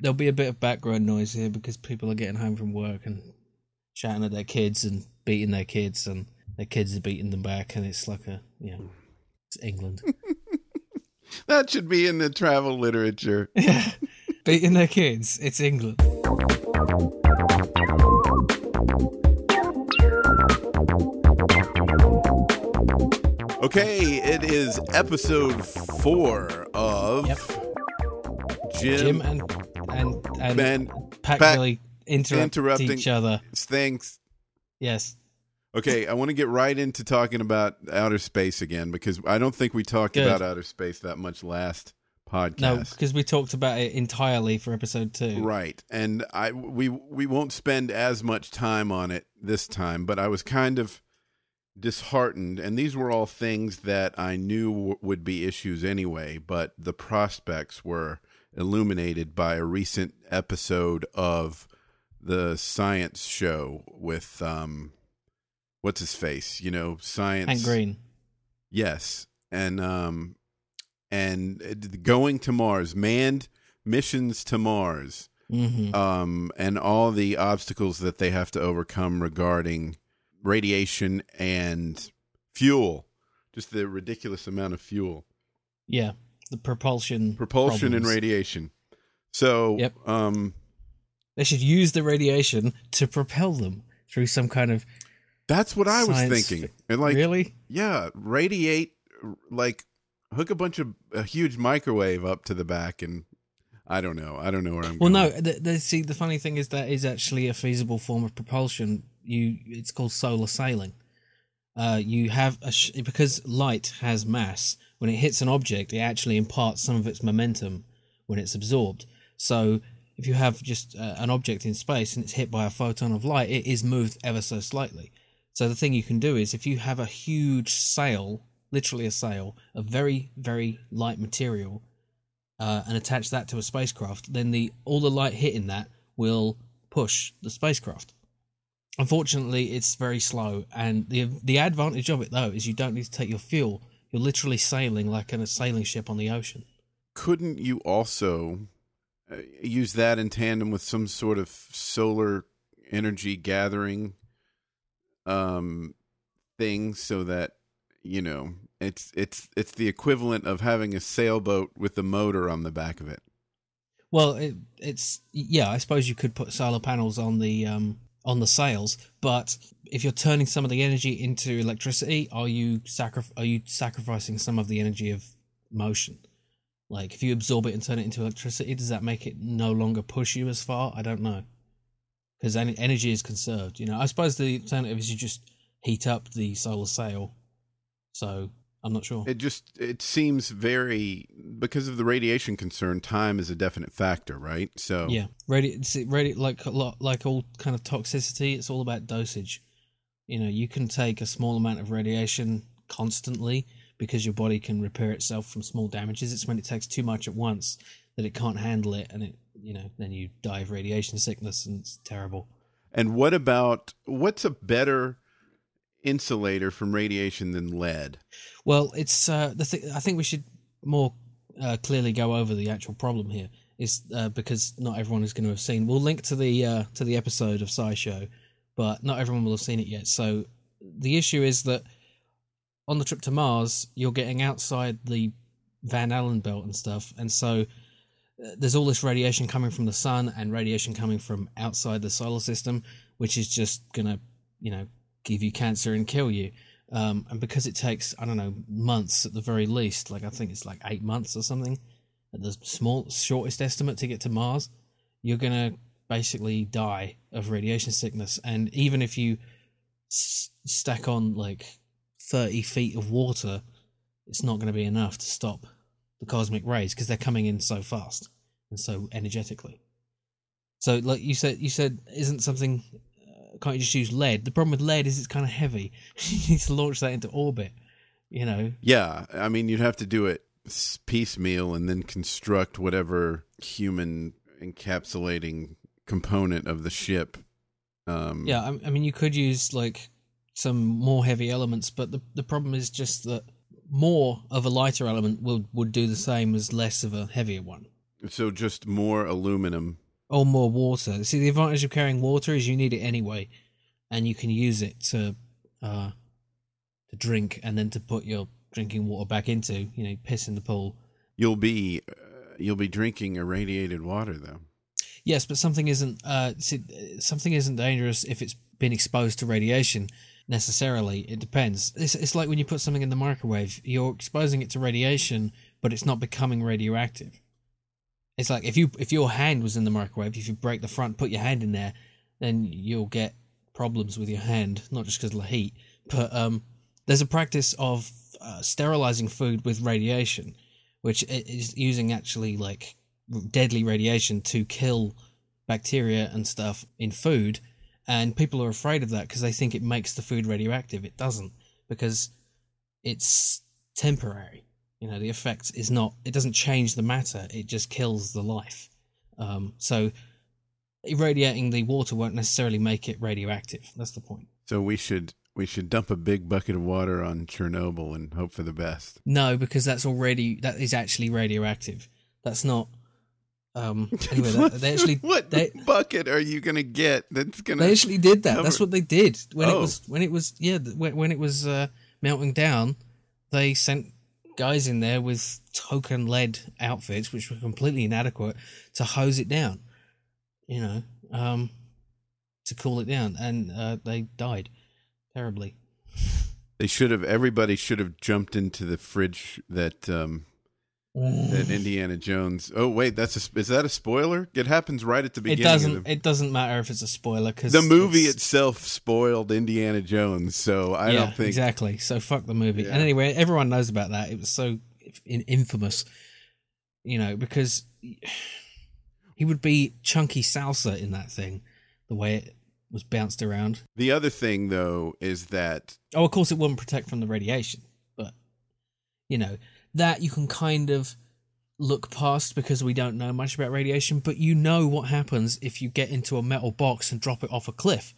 there'll be a bit of background noise here because people are getting home from work and shouting at their kids and beating their kids, and their kids are beating them back, and it's like a you know, it's England. That should be in the travel literature. yeah, beating their kids. It's England. Okay, it is episode four of Yep. Jim, Jim and and and and Pat, Pat really interrupt interrupting- each other. Thanks. Yes. Okay, I want to get right into talking about outer space again because I don't think we talked Good. about outer space that much last podcast. No, because we talked about it entirely for episode two. Right, and I we we won't spend as much time on it this time, but I was kind of disheartened, and these were all things that I knew w- would be issues anyway. But the prospects were illuminated by a recent episode of the science show with um, what's his face? You know, science. Hank Green. Yes, and um, and going to Mars, manned missions to Mars, hmm um, and all the obstacles that they have to overcome regarding radiation and fuel, just the ridiculous amount of fuel, Yeah, the propulsion. propulsion, and radiation. So, Yep. um, They should use the radiation to propel them through some kind of that's what I was thinking. fi- And like, really. yeah, radiate, like hook a bunch of a huge microwave up to the back, and I don't know. I don't know where I'm. Going. Well, going. no. The, the, see, the funny thing is that is actually a feasible form of propulsion. You, it's called solar sailing. Uh, you have a sh- because light has mass. When it hits an object, it actually imparts some of its momentum when it's absorbed. So, if you have just uh, an object in space and it's hit by a photon of light, it is moved ever so slightly. So the thing you can do is if you have a huge sail, literally a sail, of very very light material, uh, and attach that to a spacecraft, then the all the light hitting that will push the spacecraft. Unfortunately, it's very slow, and the the advantage of it though is you don't need to take your fuel. You're literally sailing like in a sailing ship on the ocean. couldn't you also uh, use that in tandem with some sort of solar energy gathering um thing so that you know it's it's it's the equivalent of having a sailboat with a motor on the back of it Well, it, it's yeah. I suppose you could put solar panels on the um, on the sails, but if you're turning some of the energy into electricity, are you Are you sacrificing some of the energy of motion? Like if you absorb it and turn it into electricity, does that make it no longer push you as far? I don't know, because energy is conserved. You know, I suppose the alternative is you just heat up the solar sail. So I'm not sure. it just it seems very because of the radiation concern time is a definite factor right so Yeah, radi- radi- like a lot, like all kind of toxicity. It's all about dosage. You know, you can take a small amount of radiation constantly because your body can repair itself from small damages. It's when it takes too much at once that it can't handle it, and it, you know, then you die of radiation sickness, and it's terrible. and what about what's a better insulator from radiation than lead Well, it's uh, the thing. I think we should more uh, clearly go over the actual problem here. Is uh, because not everyone is going to have seen. We'll link to the uh, to the episode of SciShow, but not everyone will have seen it yet. So the issue is that on the trip to Mars, you're getting outside the Van Allen belt and stuff, and so uh, there's all this radiation coming from the sun and radiation coming from outside the solar system, which is just gonna, you know, give you cancer and kill you. Um, and because it takes, I don't know, months at the very least, like I think it's like eight months or something, at the small shortest estimate to get to Mars, you're gonna basically die of radiation sickness. And even if you s- stack on like thirty feet of water, it's not going to be enough to stop the cosmic rays because they're coming in so fast and so energetically. So, like you said, you said isn't something can't you just use lead? The problem with lead is it's kind of heavy. you need to launch that into orbit. You know, Yeah, I mean, you'd have to do it piecemeal and then construct whatever human encapsulating component of the ship. Um, yeah. I, I mean, you could use like some more heavy elements, but the the problem is just that more of a lighter element would would do the same as less of a heavier one. So just more aluminum. Or more water. See, the advantage of carrying water is you need it anyway, and you can use it to uh, to drink and then to put your drinking water back into. You know, piss in the pool. You'll be uh, you'll be drinking irradiated water though. Yes, but something isn't uh, see, something isn't dangerous if it's been exposed to radiation. Necessarily, it depends. It's, it's like when you put something in the microwave. You're exposing it to radiation, but it's not becoming radioactive. It's like if you if your hand was in the microwave, if you break the front, put your hand in there, then you'll get problems with your hand, not just because of the heat, but um, there's a practice of uh, sterilizing food with radiation, which is using actually like deadly radiation to kill bacteria and stuff in food. And people are afraid of that because they think it makes the food radioactive. It doesn't because it's temporary. You know, the effect is not, it doesn't change the matter, it just kills the life. Um, so irradiating the water won't necessarily make it radioactive. That's the point. So we should we should dump a big bucket of water on Chernobyl and hope for the best. No, because that's already that is actually radioactive. That's not. Um. Anyway, that, they actually what they bucket are you gonna get? That's gonna. they actually did that. cover- That's what they did when it Oh. was when it was yeah when, when it was uh, melting down. They sent guys in there with token lead outfits, which were completely inadequate, to hose it down. You know, um, to cool it down, and uh, they died terribly. They should have. Everybody should have jumped into the fridge that um that mm. Indiana Jones. Oh wait, that's a. Is that a spoiler? It happens right at the beginning. It doesn't. The, It doesn't matter if it's a spoiler because the movie itself spoiled Indiana Jones, so I yeah, don't think. exactly. So fuck the movie. Yeah. And anyway, everyone knows about that. It was so in- infamous, you know, because he would be chunky salsa in that thing, the way it was bounced around. The other thing though is that Oh, of course, it wouldn't protect from the radiation, but you know that you can kind of look past because we don't know much about radiation. But you know what happens if you get into a metal box and drop it off a cliff.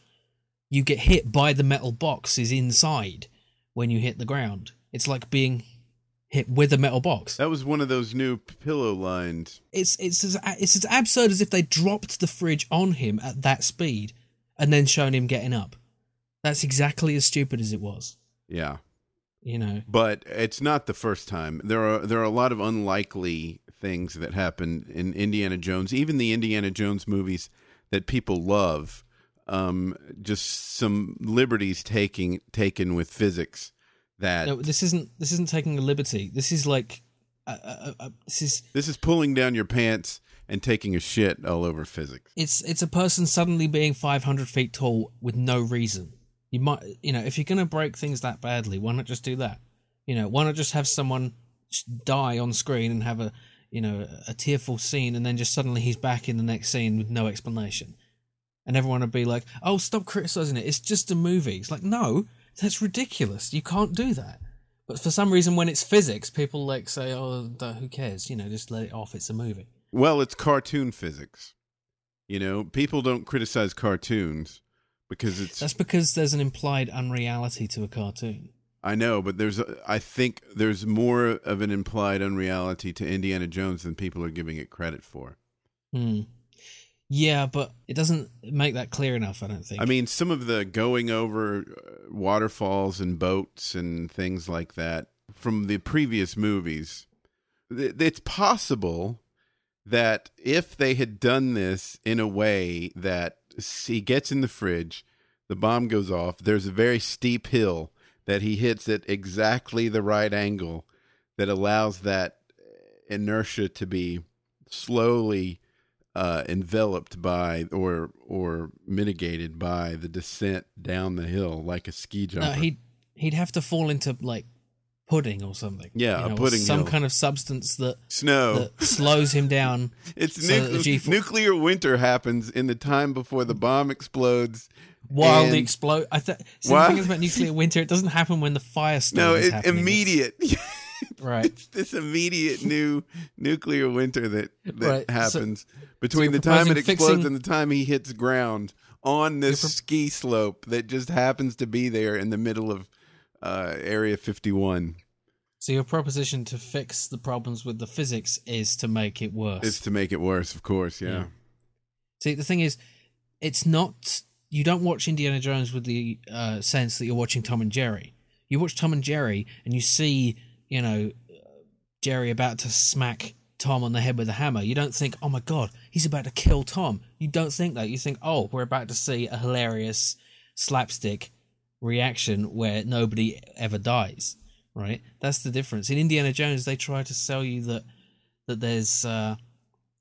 You get hit by the metal boxes inside when you hit the ground. It's like being hit with a metal box. that was one of those new pillow lines. It's it's as it's as absurd as if they dropped the fridge on him at that speed and then shown him getting up. That's exactly as stupid as it was. Yeah. You know. but it's not the first time. There are there are a lot of unlikely things that happen in Indiana Jones, even the Indiana Jones movies that people love. Um, just some liberties taking taken with physics that No, this isn't. This isn't taking a liberty. This is like, uh, uh, uh, this is. this is pulling down your pants and taking a shit all over physics. It's it's a person suddenly being five hundred feet tall with no reason. You might, you know, if you're gonna break things that badly, why not just do that? You know, why not just have someone die on screen and have a, you know, a tearful scene, and then just suddenly he's back in the next scene with no explanation, and everyone would be like, "Oh, stop criticizing it. It's just a movie." It's like, no, that's ridiculous. You can't do that. But for some reason, when it's physics, people like say, "Oh, who cares?" You know, just let it off. It's a movie. Well, it's cartoon physics. You know, people don't criticize cartoons because it's That's because there's an implied unreality to a cartoon. I know, but there's a, I think there's more of an implied unreality to Indiana Jones than people are giving it credit for. Hmm. Yeah, but it doesn't make that clear enough. I don't think. I mean, some of the going over uh, waterfalls and boats and things like that from the previous movies, it's possible that if they had done this in a way that he gets in the fridge, the bomb goes off, there's a very steep hill that he hits at exactly the right angle that allows that inertia to be slowly uh, enveloped by or or mitigated by the descent down the hill like a ski jumper. no, he'd he'd have to fall into like pudding or something. Yeah, you a know, or pudding some hill. kind of substance that Snow. that slows him down. it's so nuc- that the G nuclear winter happens in the time before the bomb explodes. While And- the explode, I th- see, the thing is about nuclear winter. It doesn't happen when the firestorm No, it's immediate. It's- right? it's this immediate new nuclear winter that that Right, so- happens between you're the time it explodes fixing- and the time he hits ground on this pro- ski slope that just happens to be there in the middle of uh, Area 51. So your proposition to fix the problems with the physics is to make it worse. It's to make it worse, of course. Yeah. Yeah. See, the thing is, it's not. You don't watch Indiana Jones with the uh, sense that you're watching Tom and Jerry. You watch Tom and Jerry, and you see, you know, Jerry about to smack Tom on the head with a hammer. You don't think, oh my god, he's about to kill Tom. You don't think that. You think, oh, we're about to see a hilarious slapstick reaction where nobody ever dies. Right? That's the difference. In Indiana Jones, they try to sell you that that there's uh,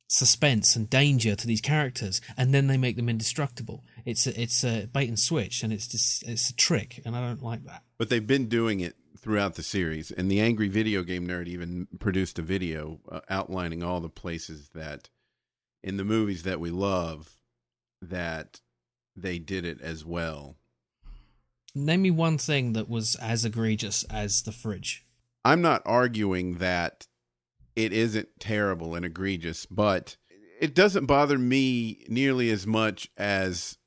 suspense and danger to these characters, and then they make them indestructible. It's a, it's a bait and switch, and it's just it's a trick, and I don't like that. But they've been doing it throughout the series, and the Angry Video Game Nerd even produced a video uh, outlining all the places that in the movies that we love that they did it as well. Name me one thing that was as egregious as the fridge. I'm not arguing that it isn't terrible and egregious, but it doesn't bother me nearly as much as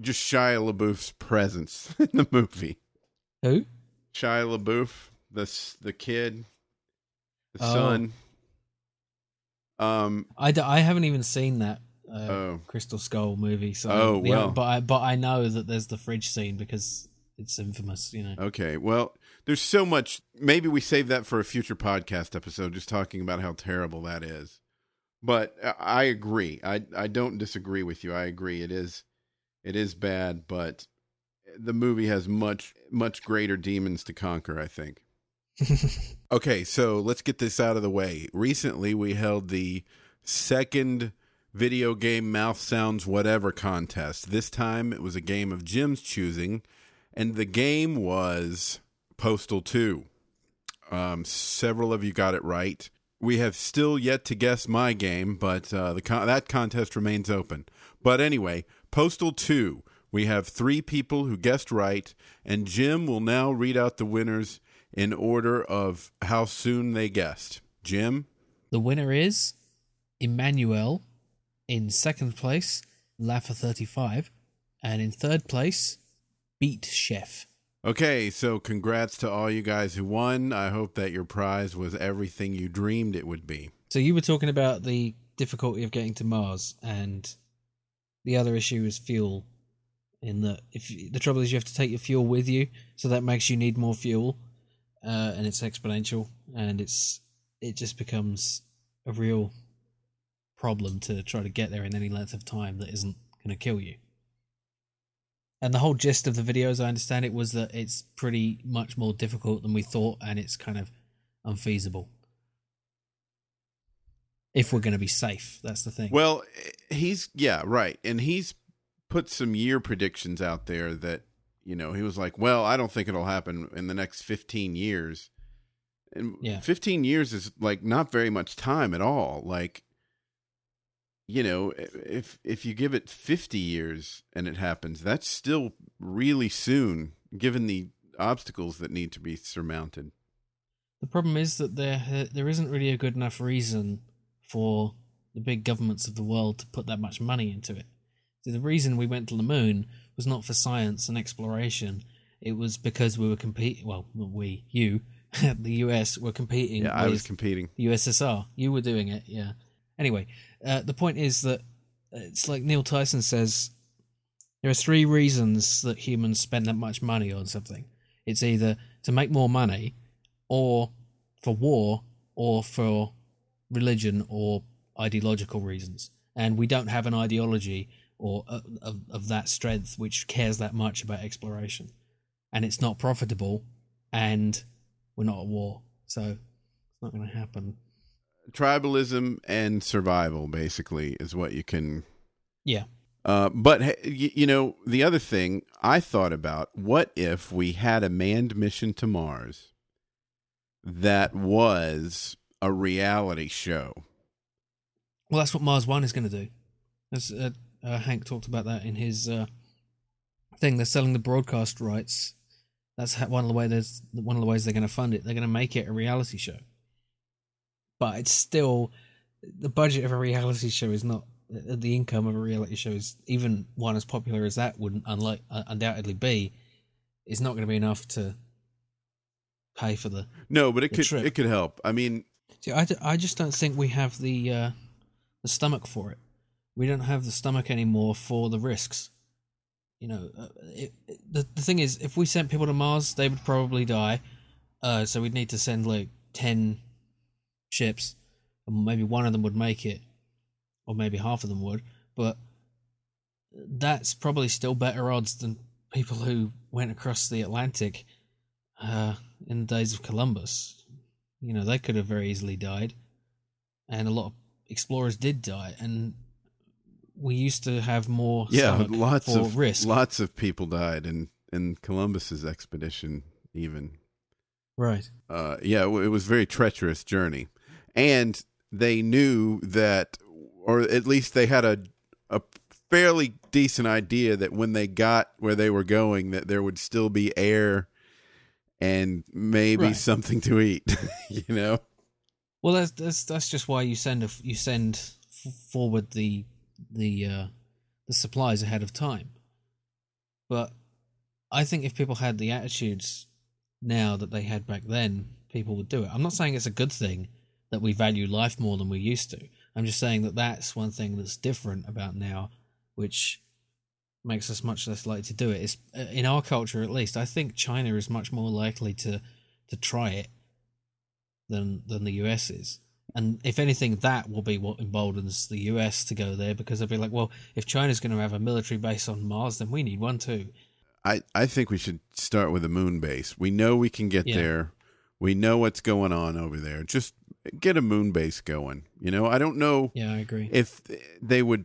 just Shia LaBeouf's presence in the movie. Who? Shia LaBeouf, the the kid, the Oh. son. Um. I, d- I haven't even seen that uh, Oh. Crystal Skull movie. So Oh, well. but I but I know that there's the fridge scene because it's infamous. You know. Okay. Well, there's so much. Maybe we save that for a future podcast episode, just talking about how terrible that is. But I- I agree. I I don't disagree with you. I agree. It is it is bad, but the movie has much much greater demons to conquer. I think. Okay, so let's get this out of the way. Recently, we held the second video game mouth sounds whatever contest. This time, it was a game of Jim's choosing, and the game was Postal 2. Um, several of you got it right. We have still yet to guess my game, but uh, the con- that contest remains open. But anyway, Postal 2. We have three people who guessed right, and Jim will now read out the winners in order of how soon they guessed. Jim? the winner is Emmanuel. In second place, Laffer thirty five, and in third place, Beat Chef. Okay, so congrats to all you guys who won. I hope that your prize was everything you dreamed it would be. So you were talking about the difficulty of getting to Mars, and the other issue is fuel. In that, if you, the trouble is, you have to take your fuel with you, so that makes you need more fuel, uh, and it's exponential, and it's it just becomes a real problem to try to get there in any length of time that isn't going to kill you. And the whole gist of the video, as I understand it, was that it's pretty much more difficult than we thought, and it's kind of unfeasible if we're going to be safe. That's the thing. Well, he's yeah, right. And he's put some year predictions out there that, you know, he was like, "Well, I don't think it'll happen in the next 15 years." And Yeah. 15 years is like not very much time at all. Like you know, if if you give it 50 years and it happens, that's still really soon given the obstacles that need to be surmounted. the problem is that there there isn't really a good enough reason for the big governments of the world to put that much money into it. So the reason we went to the moon was not for science and exploration. It was because we were competing. Well, not we, you, the US, were competing. Yeah, I was competing. the USSR. You were doing it, yeah. Anyway, uh, the point is that it's like Neil Tyson says there are three reasons that humans spend that much money on something. It's either to make more money, or for war, or for religion or ideological reasons. And we don't have an ideology or uh, of, of that strength which cares that much about exploration. And it's not profitable, and we're not at war, so it's not going to happen. Tribalism and survival basically is what you can Yeah. Uh, but you know, the other thing I thought about: what if we had a manned mission to Mars that was a reality show? Well, that's what Mars One is going to do. As uh, uh, Hank talked about that in his uh, thing. They're selling the broadcast rights. That's one of the way there's one of the ways they're going to fund it. They're going to make it a reality show. But it's still the budget of a reality show is not the income of a reality show is even one as popular as that would unlike uh, undoubtedly be is not going to be enough to pay for the. No, but it could trip. it could help. I mean, See, I, I just don't think we have the uh, the stomach for it. We don't have the stomach anymore for the risks. You know, uh, it, it- the the thing is, if we sent people to Mars, they would probably die. Uh, so we'd need to send like ten ships, and maybe one of them would make it, or maybe half of them would. But that's probably still better odds than people who went across the Atlantic uh, in the days of Columbus. You know, they could have very easily died, and a lot of explorers did die. And we used to have more yeah, lots of risk. lots of people died in in Columbus's expedition. Even right. uh, yeah, it it was a very treacherous journey, and they knew that, or at least they had a a fairly decent idea that when they got where they were going, that there would still be air and maybe Right. something to eat. you know, Well, that's that's that's just why you send a, you send forward the the uh, the supplies ahead of time. But I think if people had the attitudes now that they had back then, people would do it. I'm not saying it's a good thing that we value life more than we used to. I'm just saying that that's one thing that's different about now, which makes us much less likely to do it. It's uh, in our culture, at least. I think China is much more likely to to try it than than the US is. And if anything, that will be what emboldens the US to go there because they'll be like, well, if China's going to have a military base on Mars, then we need one too. I I think we should start with a moon base. We know we can get Yeah. there. We know what's going on over there. Just get a moon base going. You know, I don't know Yeah, I agree. if they would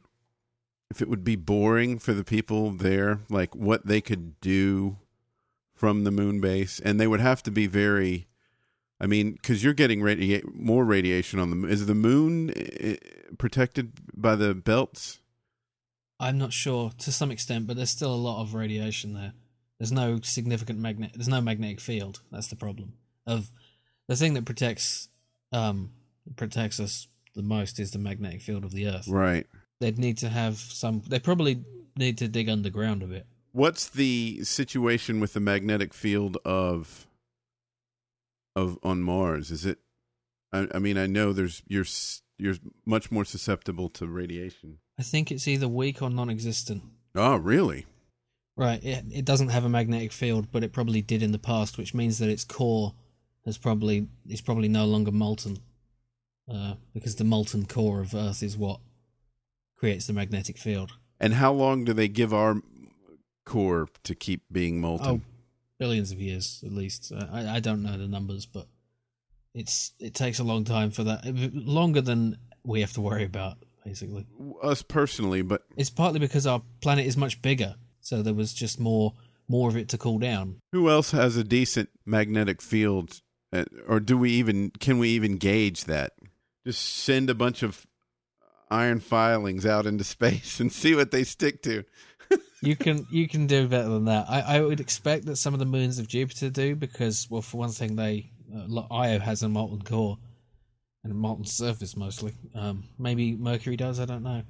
if it would be boring for the people there like what they could do from the moon base and they would have to be very i mean because you're getting radia- more radiation on the is the moon eh, protected by the belts I'm not sure to some extent, but there's still a lot of radiation there. There's no significant magnet. There's no magnetic field. That's the problem. Of the thing that protects um protects us the most is the magnetic field of the Earth. right They'd need to have some. They probably need to dig underground a bit. what's the situation with the magnetic field of of on mars is it i, I mean i know there's you're you're much more susceptible to radiation I think it's either weak or non-existent. oh really Right. It, it doesn't have a magnetic field, but it probably did in the past, which means that its core has probably is probably no longer molten, uh, because the molten core of Earth is what creates the magnetic field. And how long do they give our core to keep being molten? Oh, billions of years at least. Uh, I I don't know the numbers, but it's it takes a long time for that. Longer than we have to worry about, basically. Us personally, but It's partly because our planet is much bigger, so there was just more more of it to cool down. who else has a decent magnetic field? Uh, Or do we even can we even gauge that? Just send a bunch of iron filings out into space and see what they stick to. you can you can do better than that. I, I would expect that some of the moons of Jupiter do because, well, for one thing, they uh, Io has a molten core and a molten surface mostly. Um, maybe Mercury does. I don't know.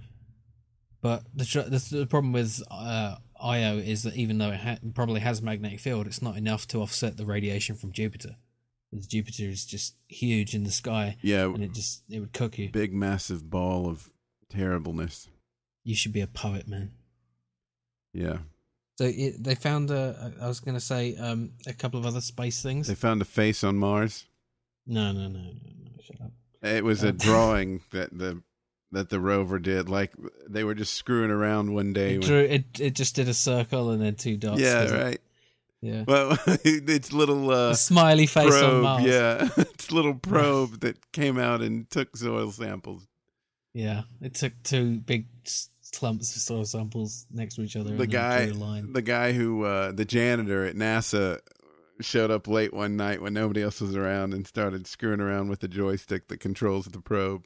But the the, the problem with uh, Io is that even though it ha- probably has a magnetic field, it's not enough to offset the radiation from Jupiter. Because Jupiter is just huge in the sky, Yeah, and it just it would cook you. big massive ball of terribleness. You should be a poet, man. Yeah, So it, they found, a. I was going to say, um, a couple of other space things. they found a face on Mars. No, no, no, no, no. Shut up. It was a Um, drawing that the that the rover did. Like they were just screwing around one day. It when- drew it. It just did a circle and then two dots. yeah, it? Yeah. Well, it's little uh, smiley face on probe. Mars. Yeah, it's little probe that came out and took soil samples. Yeah. It took two big clumps of soil samples next to each other. The guy, the guy who, uh, the janitor at NASA, showed up late one night when nobody else was around and started screwing around with the joystick that controls the probe.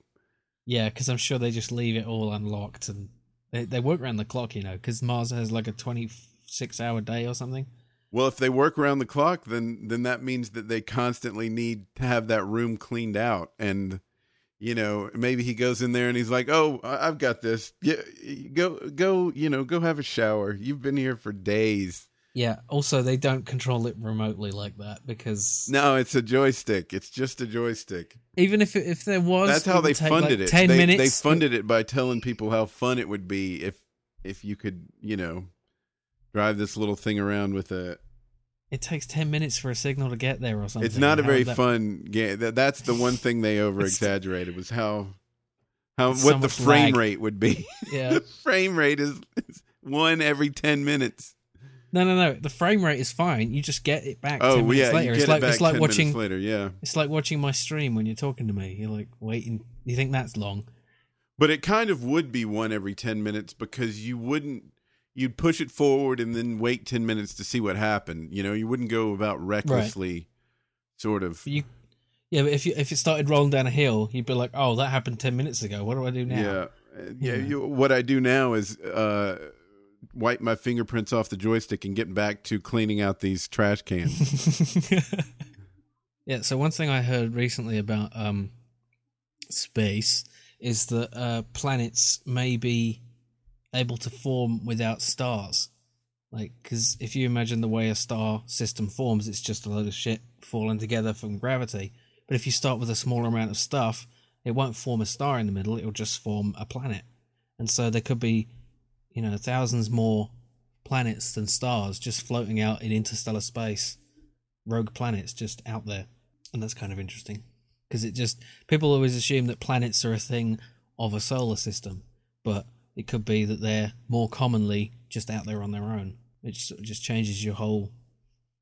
Yeah, because I'm sure they just leave it all unlocked and they they work around the clock, you know, because Mars has like a 26 hour day or something. Well, if they work around the clock, then then that means that they constantly need to have that room cleaned out. And you know, maybe he goes in there and he's like, "Oh, I've got this. Yeah, go go. You know, go have a shower. You've been here for days. Yeah. Also, they don't control it remotely like that because No, it's a joystick. It's just a joystick. even if if there was, That's how they funded like it. Ten they, minutes. They funded it by telling people how fun it would be if if you could, you know, drive this little thing around with a. It takes ten minutes for a signal to get there or something. It's not a very that- fun game. That, that's the one thing they over exaggerated was how how what the frame lag. rate would be. Yeah. the frame rate is, is one every ten minutes. No, no, no. The frame rate is fine. You just get it back. Oh 10 minutes yeah, later. you it's like it back it's like 10 watching. later. Yeah, It's like watching my stream when you're talking to me. You're like waiting. You think that's long? but it kind of would be one every ten minutes because you wouldn't. You'd push it forward and then wait ten minutes to see what happened. You know, you wouldn't go about recklessly, sort of. You, yeah. But if you if it started rolling down a hill, you'd be like, "Oh, that happened ten minutes ago. What do I do now?" Yeah, yeah. Yeah. You, what I do now is uh, wipe my fingerprints off the joystick and get back to cleaning out these trash cans. yeah. So one thing I heard recently about um, space is that uh, planets may be able to form without stars. Like, because if you imagine the way a star system forms, it's just a load of shit falling together from gravity. But if you start with a smaller amount of stuff, it won't form a star in the middle, it'll just form a planet. And so there could be, you know, thousands more planets than stars just floating out in interstellar space. Rogue planets just out there. And that's kind of interesting. Because it just, people always assume that planets are a thing of a solar system. But it could be that they're more commonly just out there on their own. It just, it just changes your whole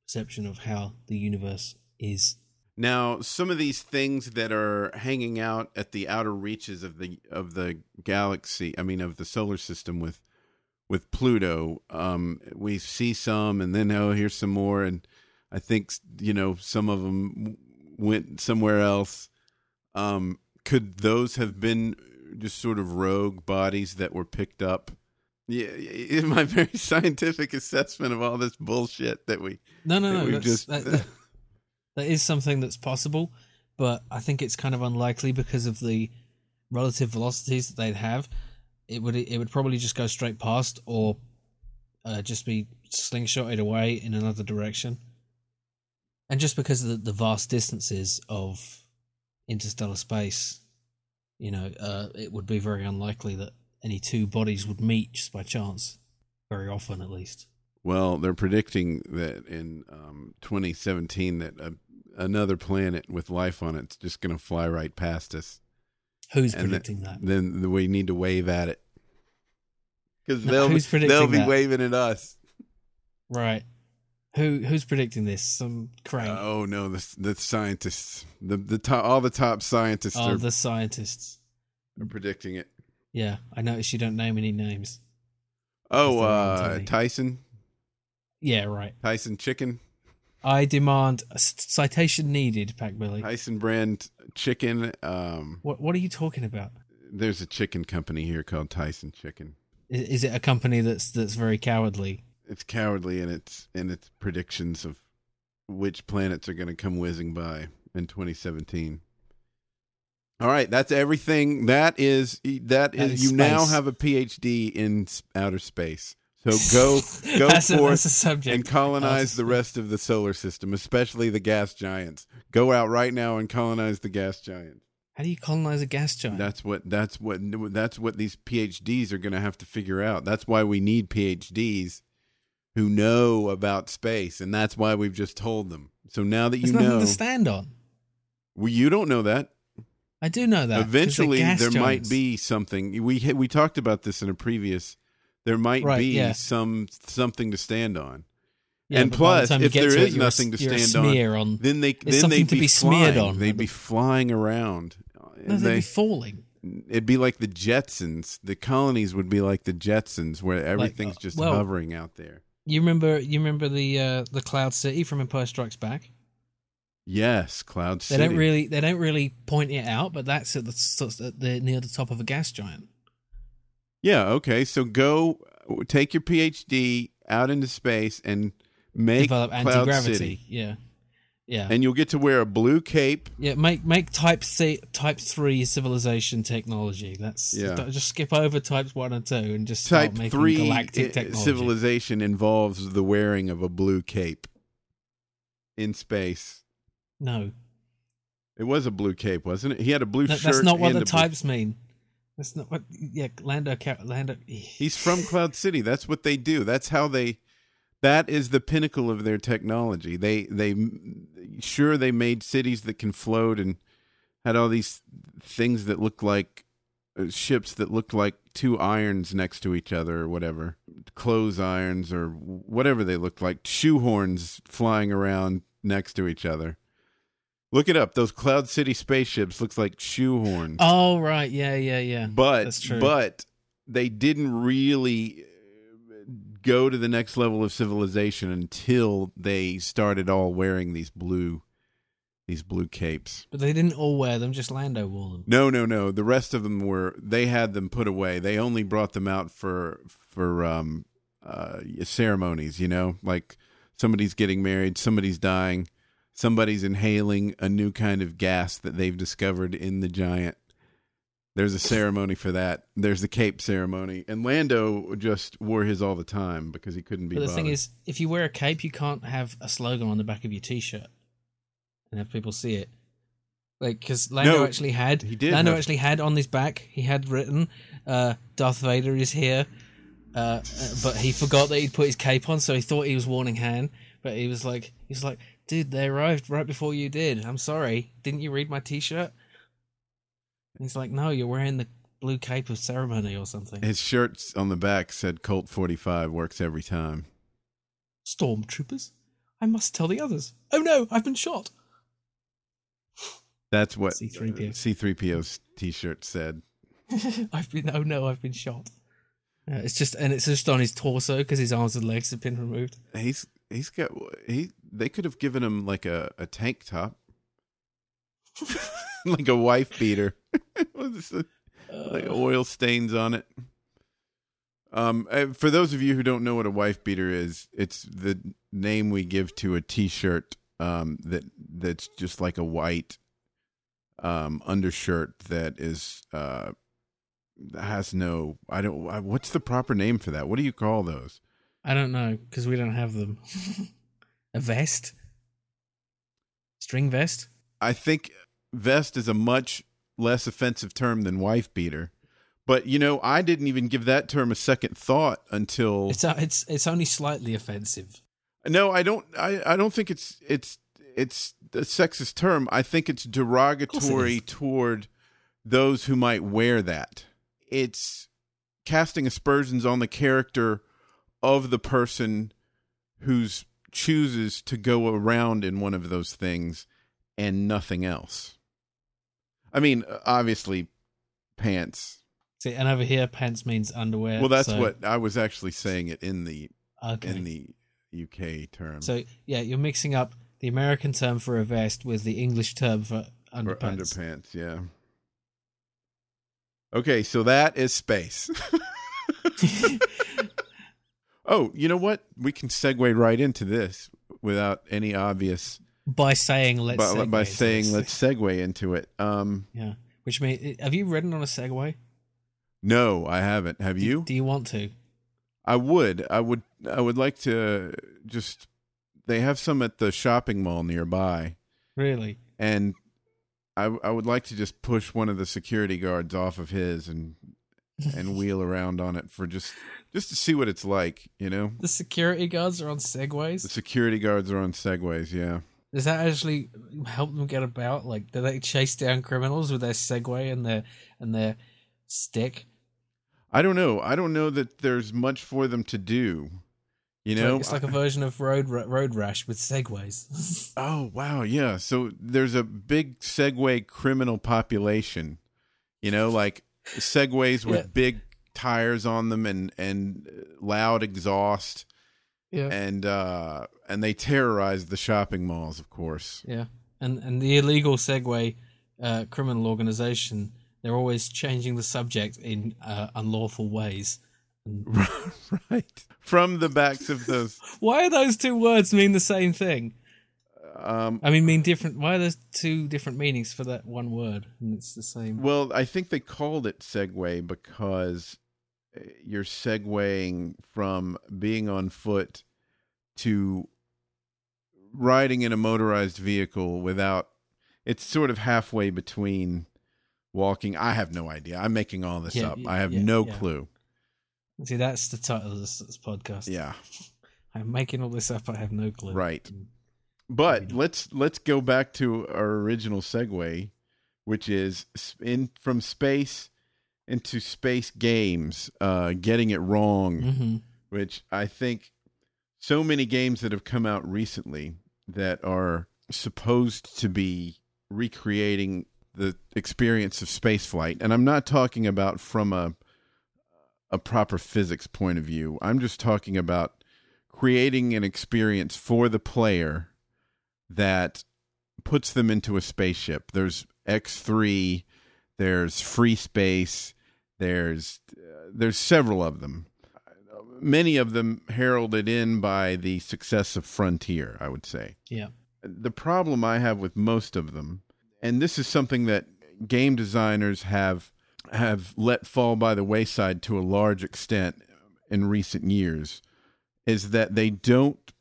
perception of how the universe is. Now, some of these things that are hanging out at the outer reaches of the of the galaxy, I mean of the solar system with with Pluto, um, we see some, and then oh, here's some more, and I think you know some of them went somewhere else. Um, could those have been just sort of rogue bodies that were picked up? Yeah, in my very scientific assessment of all this bullshit that we No, no, no. just that, that, that is something that's possible, but I think it's kind of unlikely because of the relative velocities that they'd have. It would it would probably just go straight past, or uh, just be slingshotted away in another direction. And just because of the, the vast distances of interstellar space, you know, uh, it would be very unlikely that any two bodies would meet just by chance. Very often, at least. Well, they're predicting that in um, 2017 that a, another planet with life on it's just going to fly right past us. Who's And predicting that? Then we need to wave at it because No, they'll they'll be that? waving at us. Right. Who who's predicting this? Some crane. oh no, the the scientists, the the top, all the top scientists oh, are, the scientists. are predicting it. Yeah, I noticed you don't name any names. Oh, uh, Tyson, Yeah, right. Tyson chicken, I demand a citation needed, Pack Billy. Tyson brand chicken. Um, What what are you talking about? there's a chicken company here called Tyson Chicken. Is, is it a company that's that's very cowardly? It's cowardly in its in its predictions of which planets are going to come whizzing by in 2017. All right, that's everything. That is that That is, is you now have a PhD in outer space. So go go that's a, forth a subject. and colonize That's- the rest of the solar system, especially the gas giants. Go out right now and colonize the gas giants. How do you colonize a gas giant? That's what that's what that's what these PhDs are going to have to figure out. That's why we need PhDs who know about space, and that's why we've just told them. So now that There's you nothing know, to stand on. well, you don't know that. I do know that. Eventually, there might be something. We we talked about this in a previous. There might Right, be yeah. some something to stand on. Yeah, and by the plus, if there to it, is you're a- nothing to stand on, on. then they then they'd be, be smeared flying. on. They'd be flying around. No, they'd They- be falling. It'd be like the Jetsons. The colonies would be like the Jetsons, where everything's uh, just well- hovering out there. You remember? You remember the uh, the Cloud City from Empire Strikes Back? Yes, Cloud City. They don't really they don't really point it out, but that's at the, at the near the top of a gas giant. Yeah. Okay. So go take your PhD out into space and make Develop Cloud anti gravity. City. Yeah, Yeah, and you'll get to wear a blue cape. yeah. Make make type C, type three civilization technology. That's Yeah. Just skip over types one and two and just Type making three galactic eh, technology. civilization involves the wearing of a blue cape in space. no, It was a blue cape, wasn't it? He had a blue that, shirt. that's not what the a blue- types mean. That's not what. Yeah, Lando. Lando. Eh. He's from Cloud City. That's what they do. That's how they. That is the pinnacle of their technology. They they sure they made cities that can float and had all these things that looked like uh, ships that looked like two irons next to each other or whatever, clothes irons or whatever they looked like, shoehorns flying around next to each other. Look it up. Those Cloud City spaceships looks like shoehorns Oh right, yeah, yeah, yeah. but but they didn't really go to the next level of civilization until they started all wearing these blue these blue capes. But they didn't all wear them. Just Lando wore them. No, no, no. The rest of them were they had them put away. They only brought them out for for um uh ceremonies, you know, like somebody's getting married, somebody's dying, somebody's inhaling a new kind of gas that they've discovered in the giant. There's a ceremony for that. There's the cape ceremony, and Lando just wore his all the time because he couldn't be. But the thing is, if you wear a cape, you can't have a slogan on the back of your T-shirt and have people see it. Like, because Lando No, actually had, he did Lando have- actually had on his back, he had written, uh, "Darth Vader is here," uh, uh, but he forgot that he'd put his cape on, so he thought he was warning Han. But he was like, he was like, "Dude, they arrived right before you did. I'm sorry. Didn't you read my T-shirt?" And he's like, "No, you're wearing the blue cape of ceremony or something." his shirts on the back said "Colt 45 works every time." Stormtroopers. I must tell the others. Oh no, I've been shot. That's what C-3PO. C3PO's t-shirt said. I've been. Oh no, I've been shot. Uh, it's just, and it's just on his torso because his arms and legs have been removed. He's he's got he. They could have given him like a, a tank top, like a wife beater, like oil stains on it. Um, uh, for those of you who don't know what a wife beater is, it's the name we give to a T-shirt um, that that's just like a white um, undershirt that is uh, has no. I don't. I- What's the proper name for that? What do you call those? I don't know because we don't have them. a vest, string vest. I think vest is a much less offensive term than wife beater. But you know, I didn't even give that term a second thought until It's uh, it's it's only slightly offensive. No, I don't I, I don't think it's it's it's a sexist term. I think it's derogatory is. toward those who might wear that. It's casting aspersions on the character of the person who's chooses to go around in one of those things and nothing else. I mean, uh, obviously pants. See, and over here, pants means underwear. Well, that's so- what I was actually saying it in the Okay. in the UK term. So yeah, you're mixing up the American term for a vest with the English term for Or underpants. underpants, yeah. Okay, so that is space. oh, you know what? We can segue right into this without any obvious by saying let's by, segue by into saying this. let's segue into it. Um yeah. Which means, have you ridden on a Segway? no, I haven't. Have you? Do you want to? I would. I would I would like to just they have some at the shopping mall nearby Really? and I I would like to just push one of the security guards off of his and and wheel around on it for just just to see what it's like, you know. The security guards are on segways. The security guards are on segways, yeah. Does that actually help them get about? Like, do they chase down criminals with their Segway and their and their stick? I don't know. I don't know that there's much for them to do. You It's know, like, it's like a version of road road rash with Segways. Oh wow, yeah. So there's a big Segway criminal population. You know, like Segways with Yeah. big tires on them and and loud exhaust yeah, and uh and they terrorize the shopping malls, of course. yeah. And and the illegal Segway uh, criminal organization, they're always changing the subject in uh, unlawful ways. right. From the backs of those Why do those two words mean the same thing? Um, I mean, mean different. Why are there two different meanings for that one word, and it's the same? well, I think they called it Segway because you're segueing from being on foot to riding in a motorized vehicle without. It's sort of halfway between walking. I have no idea. I'm making all this Yeah, up. I have yeah, no yeah. clue. See, that's the title of this, this podcast. Yeah. I'm making all this up. I have no clue. Right. Mm. But let's let's go back to our original segue, which is in from space into space games, uh, getting it wrong, Mhm. which I think so many games that have come out recently that are supposed to be recreating the experience of spaceflight, and I'm not talking about from a a proper physics point of view. I'm just talking about creating an experience for the player that puts them into a spaceship. There's X3, there's Free Space, there's uh, there's several of them. Many of them heralded in by the success of Frontier, I would say. Yeah. The problem I have with most of them, and this is something that game designers have have let fall by the wayside to a large extent in recent years, is that they don't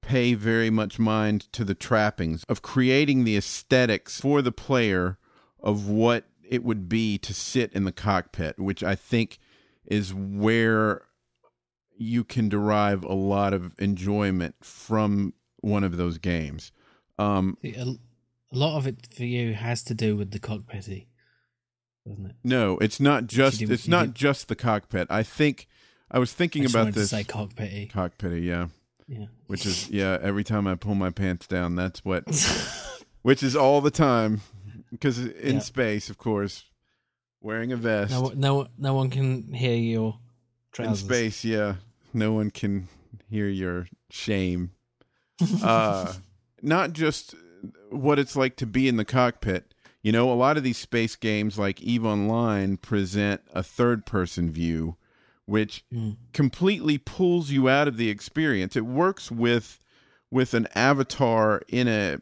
pay very much mind to the trappings of creating the aesthetics for the player of what it would be to sit in the cockpit, which I think is where you can derive a lot of enjoyment from one of those games. Um, A, lot of it for you has to do with the cockpitty, doesn't it? no, it's not just did- it's not did- just the cockpit. I think I was thinking I about this to say cockpitty. cockpit, yeah, Yeah. which is yeah. Every time I pull my pants down, that's what which is all the time because in Yeah. space, of course, wearing a vest no, no, no one can hear your in space. Yeah, no one can hear your shame. Uh, not just what it's like to be in the cockpit. You know, a lot of these space games, like Eve Online, present a third-person view, which Mm. completely pulls you out of the experience. It works with with an avatar in a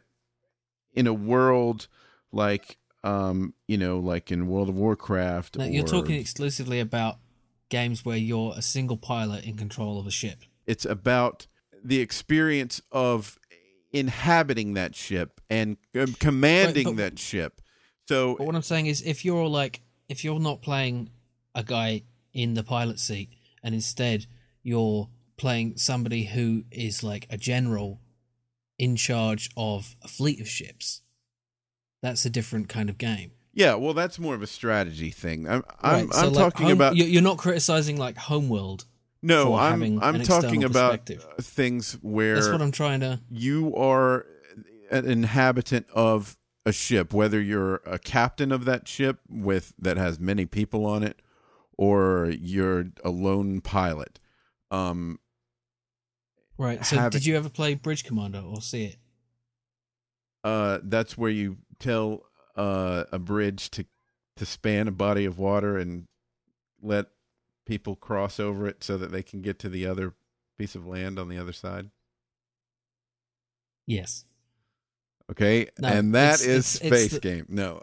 in a world like um you know like in World of Warcraft. Now, you're talking exclusively about games where you're a single pilot in control of a ship. It's about the experience of inhabiting that ship and um, commanding but- that ship. So But what I'm saying is, if you're like, if you're not playing a guy in the pilot seat, and instead you're playing somebody who is like a general in charge of a fleet of ships, that's a different kind of game. yeah, well, that's more of a strategy thing. I'm I'm, Right, so I'm like talking home- about you- You're not criticizing like Homeworld. no, I'm I'm talking about things where That's what I'm trying to. you are an inhabitant of a ship, whether you're a captain of that ship with that has many people on it, or you're a lone pilot. Um, Right. So, having- did you ever play Bridge Commander or see it? uh, that's where you tell uh, a bridge to to span a body of water and let people cross over it so that they can get to the other piece of land on the other side. Yes. Okay, No, and that it's- is it's- it's space the- game. No,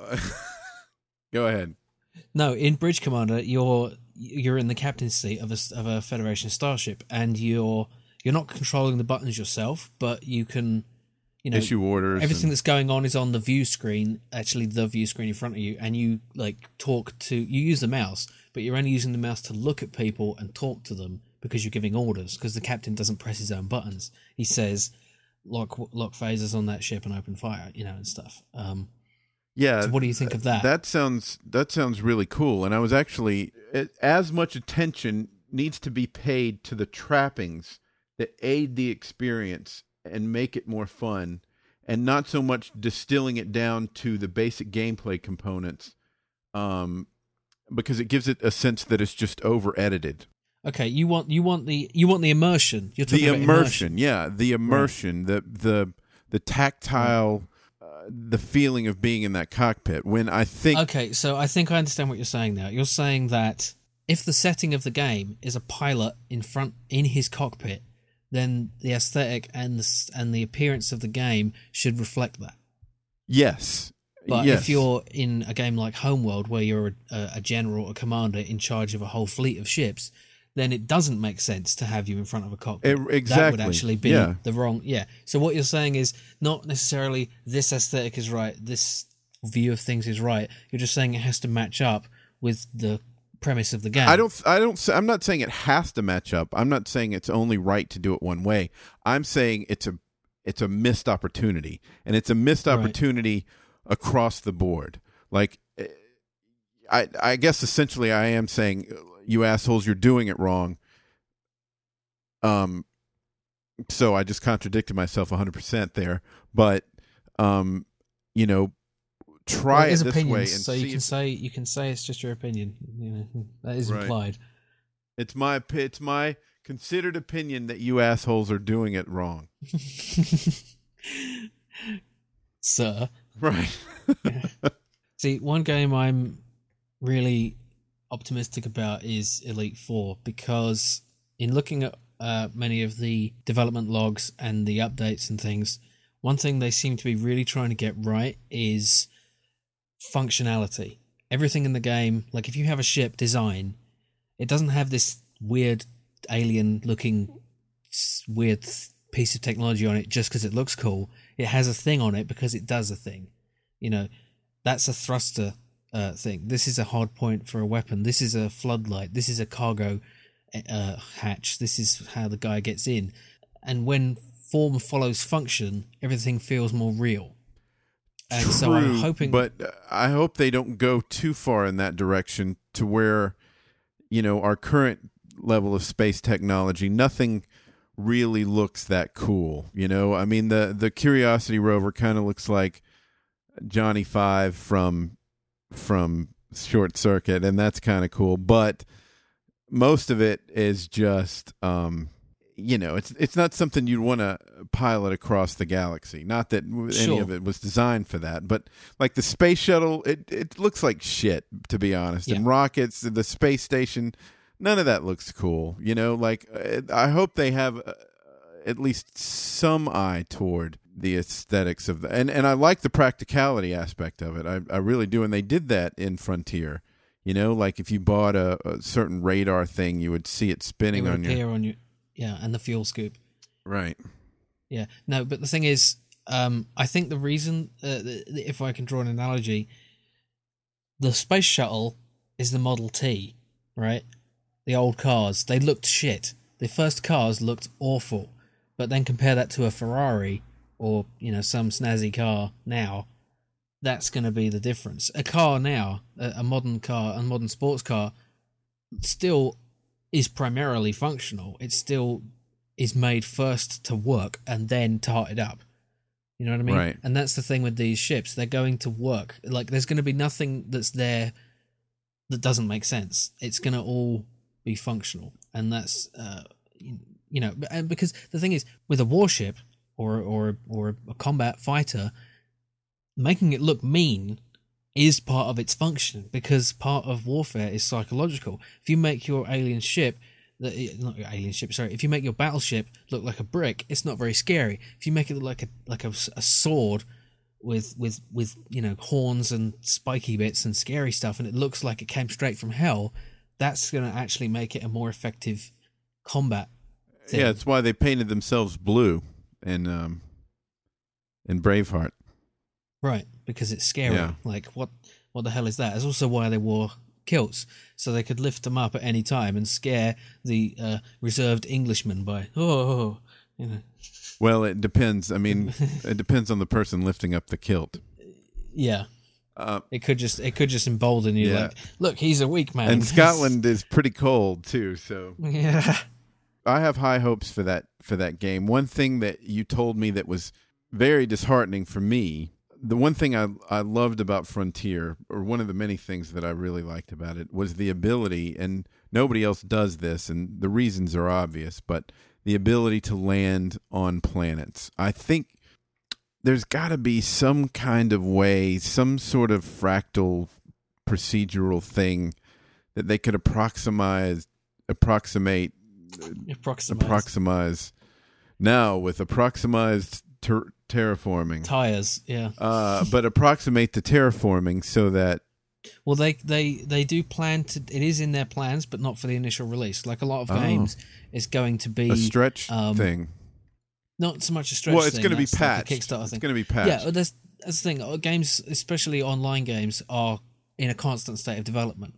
go ahead. No, in Bridge Commander, you're you're in the captain's seat of a of a Federation starship, and you're you're not controlling the buttons yourself, but you can, you know, Issue orders. everything and- that's going on is on the view screen, actually the view screen in front of you, and you like talk to you use the mouse, but you're only using the mouse to look at people and talk to them because you're giving orders. Because the captain doesn't press his own buttons; he says, "Lock lock phasers on that ship and open fire," you know, and stuff. Um, yeah. so what do you think of that? That sounds that sounds really cool. And I was actually as much attention needs to be paid to the trappings that aid the experience and make it more fun, and not so much distilling it down to the basic gameplay components, um, because it gives it a sense that it's just over edited. Okay, you want you want the you want the immersion. You're The talking immersion, about yeah, the immersion, the the the tactile, uh, the feeling of being in that cockpit. When I think Okay, so I think I understand what you're saying now. You're saying that if the setting of the game is a pilot in front in his cockpit, then the aesthetic and the and the appearance of the game should reflect that. Yes. But yes. if you're in a game like Homeworld, where you're a, a general, a commander in charge of a whole fleet of ships, then it doesn't make sense to have you in front of a cockpit. It- That would actually be yeah. the wrong. Yeah. So what you're saying is not necessarily this aesthetic is right, this view of things is right. You're just saying it has to match up with the premise of the game. I don't. I don't. I'm not saying it has to match up. I'm not saying it's only right to do it one way. I'm saying it's a it's a missed opportunity, and it's a missed Right. opportunity across the board. Like, eh, I I guess essentially I am saying, you assholes, you're doing it wrong. Um, so I just contradicted myself 100 percent there, but um, you know, try Well, it it is this opinions, way and so you can if- say you can say it's just your opinion. You know that is Right. implied. It's my it's my considered opinion that you assholes are doing it wrong. Sir, Right. see, one game I'm really optimistic about is Elite Four because in looking at uh, many of the development logs and the updates and things, one thing they seem to be really trying to get right is functionality. Everything in the game, like if you have a ship design, it doesn't have this weird alien looking weird piece of technology on it just because it looks cool. It has a thing on it because it does a thing. You know, that's a thruster uh, thing. This is a hard point for a weapon. This is a floodlight. This is a cargo uh, hatch. This is how the guy gets in. And when form follows function, everything feels more real. And so I'm True, hoping, but I hope they don't go too far in that direction to where you know our current level of space technology nothing really looks that cool you know? I mean the the curiosity rover kind of looks like johnny 5 from from short circuit and that's kind of cool but most of it is just um you know it's it's not something you'd want to pilot across the galaxy not that any Sure. of it was designed for that but like the space shuttle it it looks like shit to be honest and Yeah. rockets the space station none of that looks cool you know like i hope they have uh, at least some eye toward the aesthetics of the and and i like the practicality aspect of it i i really do and they did that in frontier you know like if you bought a, a certain radar thing you would see it it spinning would on your on you. Yeah, and the fuel scoop. right Yeah, no, but the thing is, um, I think the reason, uh, if I can draw an analogy, the space shuttle is the Model T, right? The old cars, they looked shit. The first cars looked awful, but then compare that to a Ferrari or you know some snazzy car now. That's going to be the difference. A car now, a, a modern car, a modern sports car, still is primarily functional. It still is made first to work and then tarted up. You know what I mean? Right. And that's the thing with these ships. They're going to work. Like there's going to be nothing that's there that doesn't make sense. It's going to all be functional. And that's uh you know, and because the thing is with a warship or or or a combat fighter making it look mean is part of its function because part of warfare is psychological. If you make your alien ship, not your alien ship, sorry, if you make your battleship look like a brick, it's not very scary. If you make it look like a like a, a sword with with with you know horns and spiky bits and scary stuff, and it looks like it came straight from hell, that's going to actually make it a more effective combat. Thing. yeah it's why they painted themselves blue in um in braveheart Right, because it's scary. Yeah. Like what what the hell is that? It's also why they wore kilts, so they could lift them up at any time and scare the uh, reserved Englishman by oh, you know. well it depends i mean it depends on the person lifting up the kilt Yeah. uh, It could just it could just embolden you Yeah. like, look, he's a weak man. and scotland is pretty cold too so Yeah. I have high hopes for that for that game. One thing that you told me that was very disheartening for me, the one thing I I loved about Frontier, or one of the many things that I really liked about it, was the ability, and nobody else does this, and the reasons are obvious, but the ability to land on planets. I think there's got to be some kind of way, some sort of fractal procedural thing that they could approximate approximate Approximate. approximize Now with approximized ter- terraforming, Tires, yeah. uh, but approximate the terraforming so that Well, they they they do plan to. It is in their plans, but not for the initial release. Like a lot of Oh. games, it's going to be a stretch um, thing. not so much a stretch. Well, it's going to be Like patched. a Kickstarter it's going to be patched. Yeah, that's that's the thing. Uh, Games, especially online games, are in a constant state of development.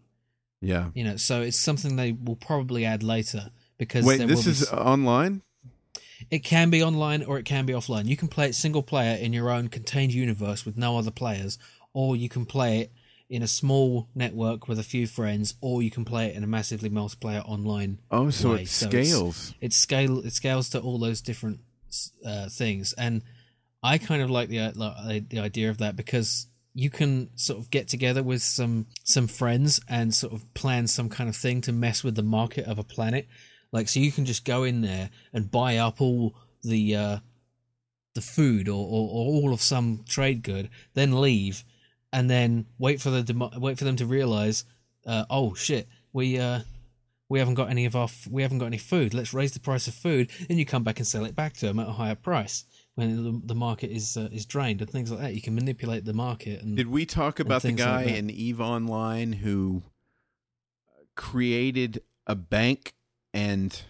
yeah. You know, so it's something they will probably add later because Wait, this will be is online. It can be online or it can be offline. You can play it single player in your own contained universe with no other players, or you can play it in a small network with a few friends, or you can play it in a massively multiplayer online. Oh, so way. it So scales. It scale it scales to all those different uh, things, and I kind of like the uh, like, the idea of that because you can sort of get together with some some friends and sort of plan some kind of thing to mess with the market of a planet. Like, so you can just go in there and buy up all the uh, the food or, or, or all of some trade good, then leave, and then wait for the demo- wait for them to realize, uh, oh shit, we uh, we haven't got any of our f- we haven't got any food. Let's raise the price of food, and you come back and sell it back to them at a higher price when the, the market is uh, is drained and things like that. You can manipulate the market and Did we talk about the things like guy in Eve Online who created a bank and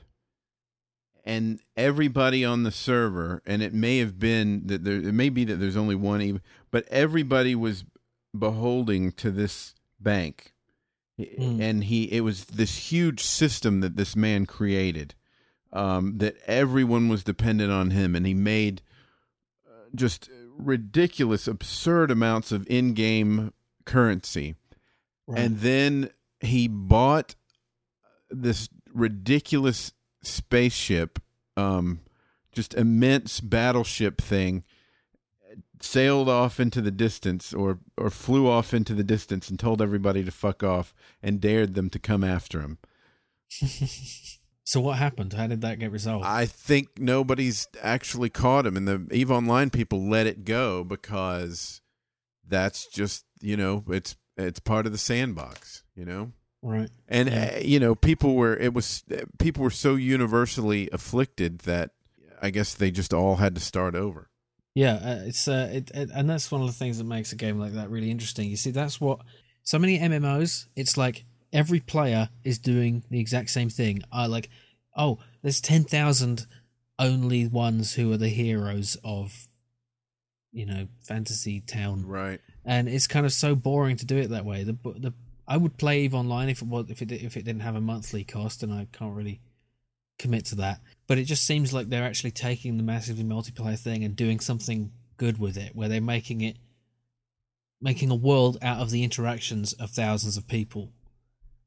and everybody on the server and it may have been that there it may be that there's only one Eve, but everybody was beholding to this bank. Mm. And he it was this huge system that this man created. Um, that everyone was dependent on him and he made uh, just ridiculous absurd amounts of in-game currency Right. and then he bought this ridiculous spaceship um just immense battleship thing sailed off into the distance or or flew off into the distance and told everybody to fuck off and dared them to come after him so what happened? How did that get resolved? I think nobody's actually caught him, and the Eve Online people let it go because that's just you know it's it's part of the sandbox, you know. Right. And Yeah. uh, you know, people were it was uh, people were so universally afflicted that I guess they just all had to start over. Yeah, uh, it's uh, it, it, and that's one of the things that makes a game like that really interesting. You see, that's what so many MMOs. It's like every player is doing the exact same thing. I like, oh, there's ten thousand only ones who are the heroes of, you know, fantasy town, Right. and it's kind of so boring to do it that way. The the I would play Eve Online if it was if it if it didn't have a monthly cost, and I can't really commit to that. But it just seems like they're actually taking the massively multiplayer thing and doing something good with it, where they're making it making a world out of the interactions of thousands of people.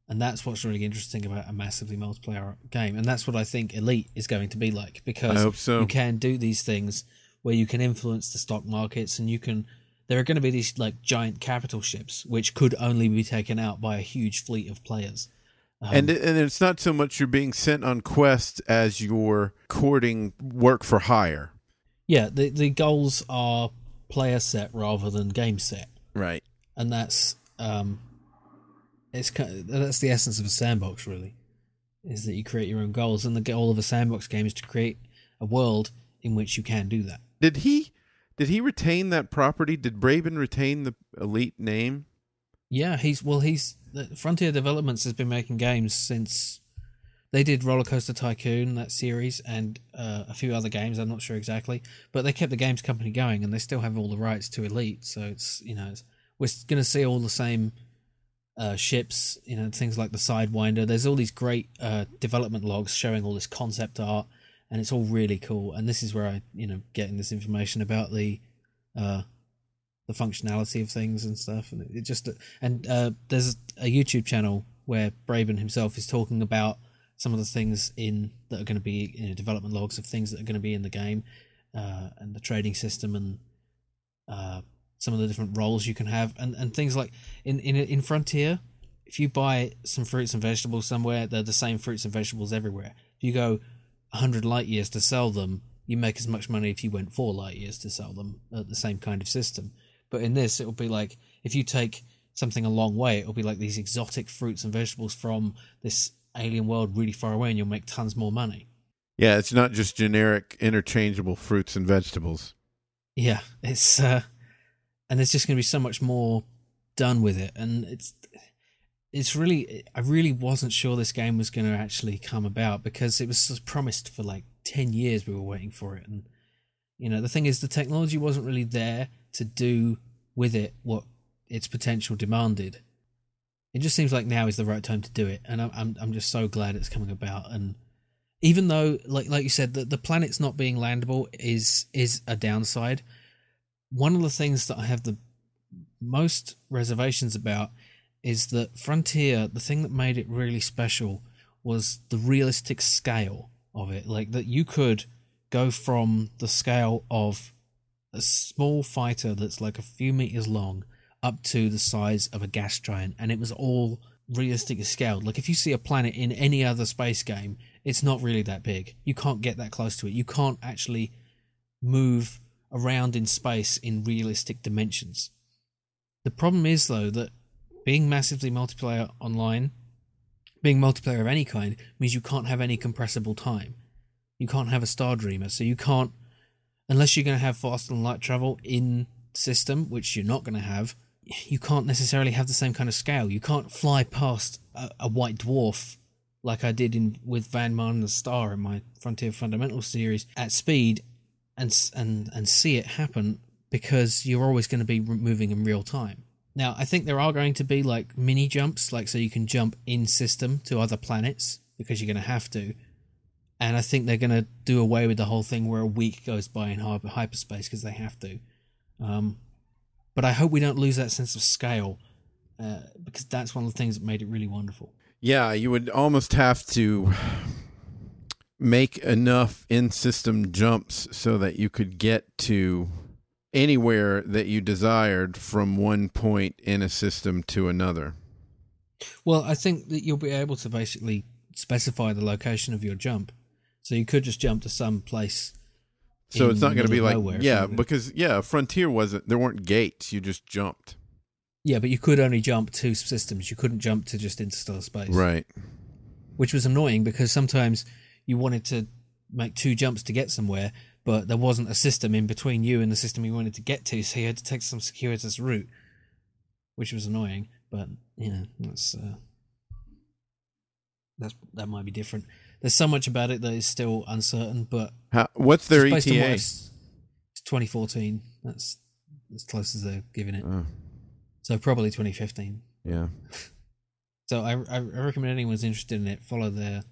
And that's what's really interesting about a massively multiplayer game. And that's what I think Elite is going to be like because so. you can do these things where you can influence the stock markets and you can there are going to be these like giant capital ships which could only be taken out by a huge fleet of players. Um, and and it's not so much you're being sent on quests as you're courting work for hire. yeah, the the goals are player set rather than game set. Right. and that's um, it's ki- that's the essence of a sandbox, really, is that you create your own goals, and the goal of a sandbox game is to create a world in which you can do that. Did he did he retain that property? Did Braben retain the elite name? Yeah, he's well, he's Frontier Developments has been making games since they did Roller Coaster Tycoon that series and uh, a few other games. I'm not sure exactly, but they kept the games company going, and they still have all the rights to Elite. So it's you know it's, we're going to see all the same uh, ships, you know things like the Sidewinder. There's all these great uh, development logs showing all this concept art, and it's all really cool. And this is where I you know getting this information about the. Uh, the functionality of things and stuff, and it just and uh, there's a YouTube channel where Braben himself is talking about some of the things in that are going to be you know, development logs of things that are going to be in the game, uh, and the trading system and uh, some of the different roles you can have, and, and things like in in in Frontier, if you buy some fruits and vegetables somewhere, they're the same fruits and vegetables everywhere. If you go hundred light years to sell them, you make as much money if you went four light years to sell them at the same kind of system. But in this, it will be like if you take something a long way, it'll be like these exotic fruits and vegetables from this alien world really far away, and you'll make tons more money. Yeah, it's not just generic interchangeable fruits and vegetables. Yeah, it's uh, and there's just going to be so much more done with it, and it's it's really I really wasn't sure this game was going to actually come about because it was promised for like ten years. We were waiting for it, and you know the thing is the technology wasn't really there to do with it what its potential demanded. It just seems like now is the right time to do it, and I'm I'm, just so glad it's coming about. And even though, like like you said, that the planet's not being landable is is a downside. One of the things that I have the most reservations about is that Frontier, the thing that made it really special was the realistic scale of it. Like that you could go from the scale of a small fighter that's like a few meters long up to the size of a gas giant, and it was all realistically scaled. Like if you see a planet in any other space game, it's not really that big. You can't get that close to it. You can't actually move around in space in realistic dimensions. The problem is though that being massively multiplayer online, being multiplayer of any kind, means you can't have any compressible time. You can't have a Star Dreamer, so you can't, unless you're going to have faster than light travel in system, which you're not going to have. You can't necessarily have the same kind of scale. You can't fly past a, a white dwarf like I did in with Van Man and the Star in my Frontier Fundamentals series at speed and and and see it happen because you're always going to be moving in real time. Now, I think there are going to be like mini jumps, like so you can jump in system to other planets because you're going to have to. And I think they're going to do away with the whole thing where a week goes by in hyperspace because they have to. Um, but I hope we don't lose that sense of scale uh, because that's one of the things that made it really wonderful. Yeah, you would almost have to make enough in system jumps so that you could get to anywhere that you desired from one point in a system to another. Well, I think that you'll be able to basically specify the location of your jump. So you could just jump to some place. So it's not going to be like yeah, because yeah, Frontier wasn't there weren't gates, you just jumped. Yeah, but you could only jump to systems. You couldn't jump to just interstellar space. Right. Which was annoying because sometimes you wanted to make two jumps to get somewhere, but there wasn't a system in between you and the system you wanted to get to, so you had to take some circuitous route, which was annoying. But you know, that's uh, that's that might be different. There's so much about it that is still uncertain. But How, what's their ETA? It's 2014. That's as close as they're giving it. Oh. So probably 2015. Yeah. so I, I recommend anyone who's interested in it follow their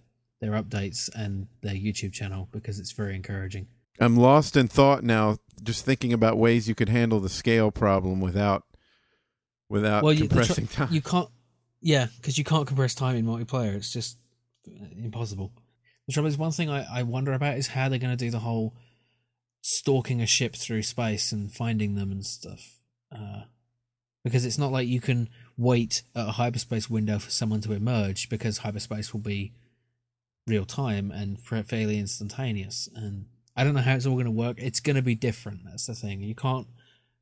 their updates and their YouTube channel because it's very encouraging. I'm lost in thought now, just thinking about ways you could handle the scale problem without without well, compressing tr- time. You can't, yeah, because you can't compress time in multiplayer. It's just impossible. The trouble is, one thing I, I wonder about is how they're going to do the whole stalking a ship through space and finding them and stuff. Uh, because it's not like you can wait at a hyperspace window for someone to emerge because hyperspace will be real time and fairly instantaneous. And I don't know how it's all going to work. It's going to be different. That's the thing. You can't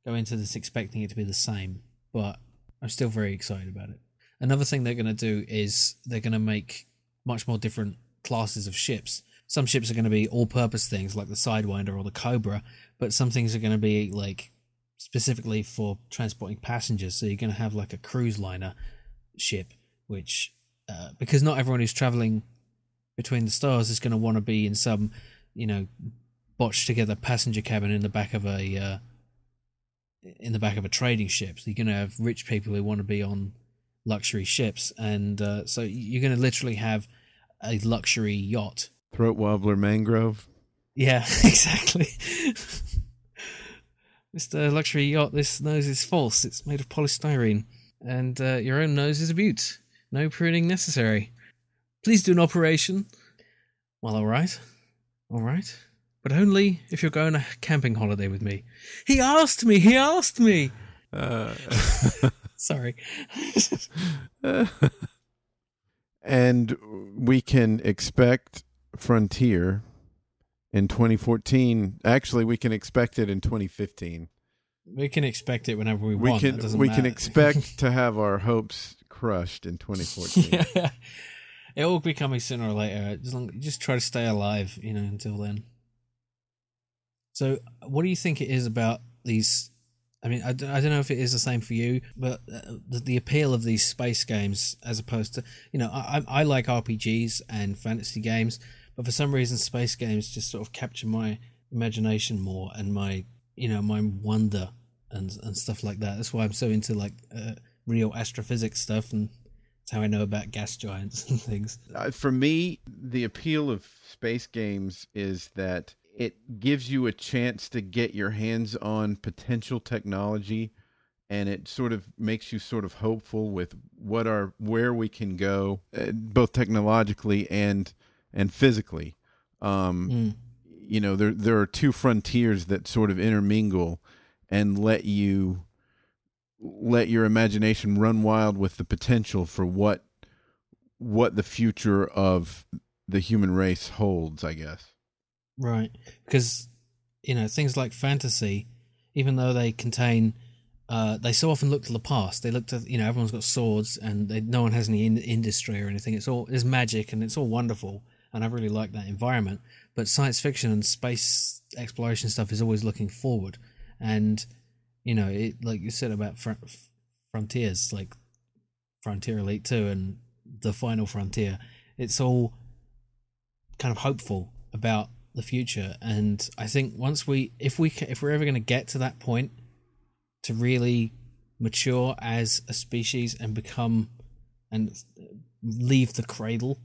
go into this expecting it to be the same, but I'm still very excited about it. Another thing they're going to do is they're going to make much more different classes of ships. Some ships are going to be all purpose things like the Sidewinder or the Cobra, but some things are going to be like specifically for transporting passengers. So you're going to have like a cruise liner ship, which uh, because not everyone who's traveling between the stars is going to want to be in some, you know, botched together passenger cabin in the back of a uh, in the back of a trading ship. So you're going to have rich people who want to be on luxury ships, and uh, so you're going to literally have a luxury yacht. Throat wobbler mangrove. Yeah, exactly. Mr. Luxury Yacht, this nose is false. It's made of polystyrene. And uh, your own nose is a beaut. No pruning necessary. Please do an operation. Well, alright. Alright. But only if you're going on a camping holiday with me. He asked me! He asked me! Uh. Sorry. and we can expect Frontier in 2014. Actually, we can expect it in 2015. We can expect it whenever we, we want. Can, we matter. can expect to have our hopes crushed in 2014. yeah. it will be coming sooner or later. Just, long, just try to stay alive, you know, until then. So, what do you think it is about these? I mean, I, don't- I don't know if it is the same for you, but uh, the, the appeal of these space games, as opposed to, you know, I, I like RPGs and fantasy games, but for some reason, space games just sort of capture my imagination more and my, you know, my wonder and and stuff like that. That's why I'm so into like uh, real astrophysics stuff, and that's how I know about gas giants and things. Uh, for me, the appeal of space games is that it gives you a chance to get your hands on potential technology and it sort of makes you sort of hopeful with what are where we can go uh, both technologically and and physically um Mm. you know there there are two frontiers that sort of intermingle and let you let your imagination run wild with the potential for what what the future of the human race holds i guess Right, because you know things like fantasy, even though they contain, uh, they so often look to the past. They look to you know everyone's got swords and they, no one has any in- industry or anything. It's all it's magic and it's all wonderful, and I really like that environment. But science fiction and space exploration stuff is always looking forward, and you know it like you said about fr- frontiers, like Frontier Elite Two and the Final Frontier. It's all kind of hopeful about the future. And i think once we if we if we're ever going to get to that point to really mature as a species and become and leave the cradle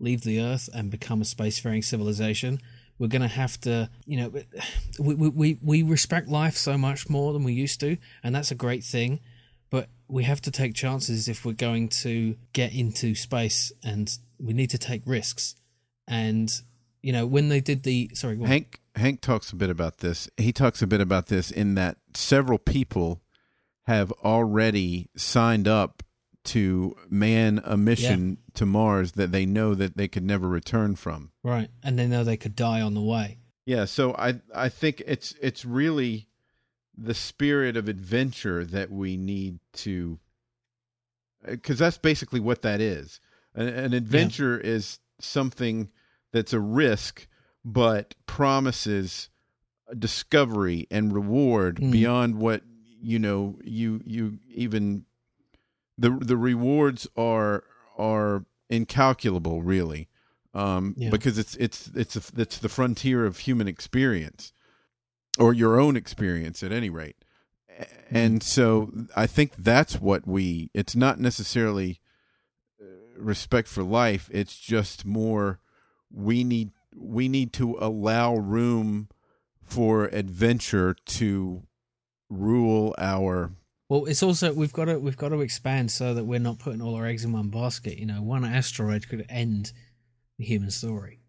leave the earth and become a spacefaring civilization we're going to have to you know we, we we we respect life so much more than we used to and that's a great thing. But we have to take chances if we're going to get into space and we need to take risks. And you know when they did the sorry. Hank Hank talks a bit about this. He talks a bit about this in that several people have already signed up to man a mission to Mars that they know that they could never return from. right and they know they could die on the way Yeah, so I I think it's it's really the spirit of adventure that we need to uh, because that's basically what that is. An, an adventure is something that's a risk but promises discovery and reward Mm. beyond what you know you you even the the rewards are are incalculable really um Yeah. because it's it's it's a, it's the frontier of human experience or your own experience at any rate A- and so i think that's what we it's not necessarily uh, respect for life it's just more we need we need to allow room for adventure to rule our well it's also we've got to we've got to expand so that we're not putting all our eggs in one basket. You know one asteroid could end the human story.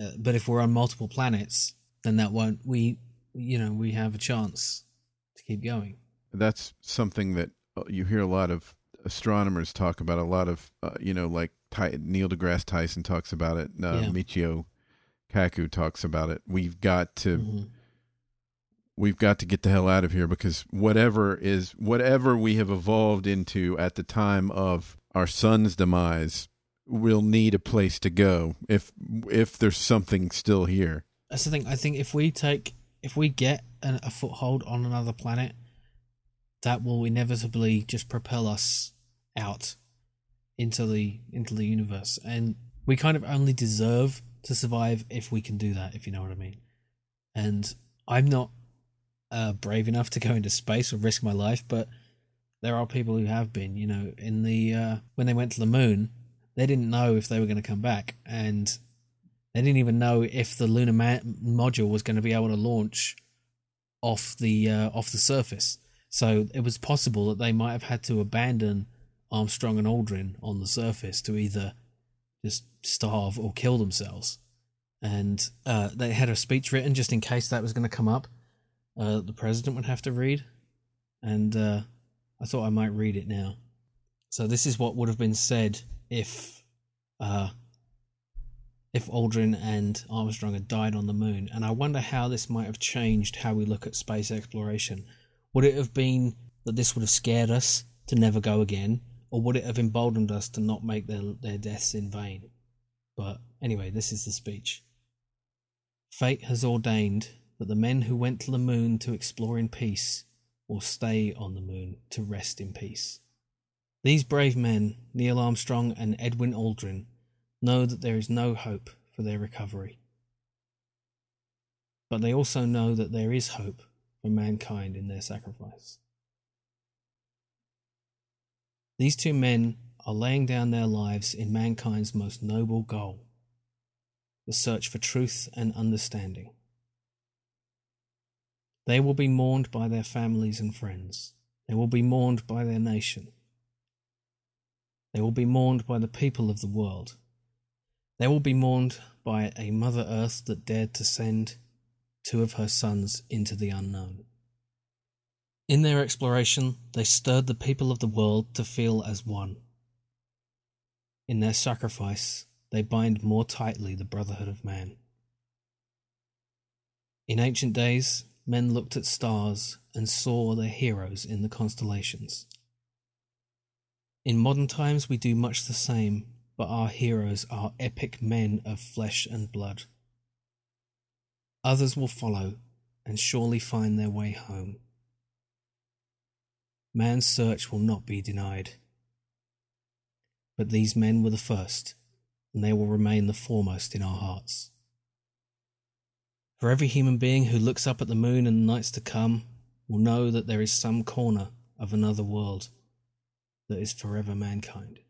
Uh, but if we're on multiple planets then that won't we you know we have a chance to keep going. That's something that uh, you hear a lot of astronomers talk about. A lot of uh, you know, like Ty- Neil deGrasse Tyson talks about it. Uh, Yeah. Michio Kaku talks about it. We've got to Mhm. we've got to get the hell out of here because whatever is whatever we have evolved into at the time of our sun's demise we'll need a place to go if if there's something still here. that's the thing i think if we take if we get an, a foothold on another planet that will inevitably just propel us out into the into the universe. And we kind of only deserve to survive if we can do that if you know what i mean. And i'm not uh, brave enough to go into space or risk my life but there are people who have been you know in the uh, when they went to the moon they didn't know if they were going to come back. And they didn't even know if the lunar ma- module was going to be able to launch off the uh, off the surface. So it was possible that they might have had to abandon Armstrong and Aldrin on the surface to either just starve or kill themselves. And uh, they had a speech written just in case that was going to come up. Uh, the president would have to read, and uh, I thought I might read it now. So this is what would have been said if uh, if Aldrin and Armstrong had died on the moon. And I wonder how this might have changed how we look at space exploration. Would it have been that this would have scared us to never go again, or would it have emboldened us to not make their their deaths in vain? But anyway, this is the speech. Fate has ordained that the men who went to the moon to explore in peace will stay on the moon to rest in peace. These brave men, Neil Armstrong and Edwin Aldrin, know that there is no hope for their recovery. But they also know that there is hope for mankind in their sacrifice. These two men are laying down their lives in mankind's most noble goal the search for truth and understanding. They will be mourned by their families and friends. They will be mourned by their nation. They will be mourned by the people of the world. They will be mourned by a Mother Earth that dared to send two of her sons into the unknown. In their exploration, they stirred the people of the world to feel as one. In their sacrifice, they bind more tightly the brotherhood of man. In ancient days, men looked at stars and saw their heroes in the constellations. In modern times, we do much the same, but our heroes are epic men of flesh and blood. Others will follow and surely find their way home. Man's search will not be denied. But these men were the first, and they will remain the foremost in our hearts. For every human being who looks up at the moon in the nights to come will know that there is some corner of another world that is forever mankind.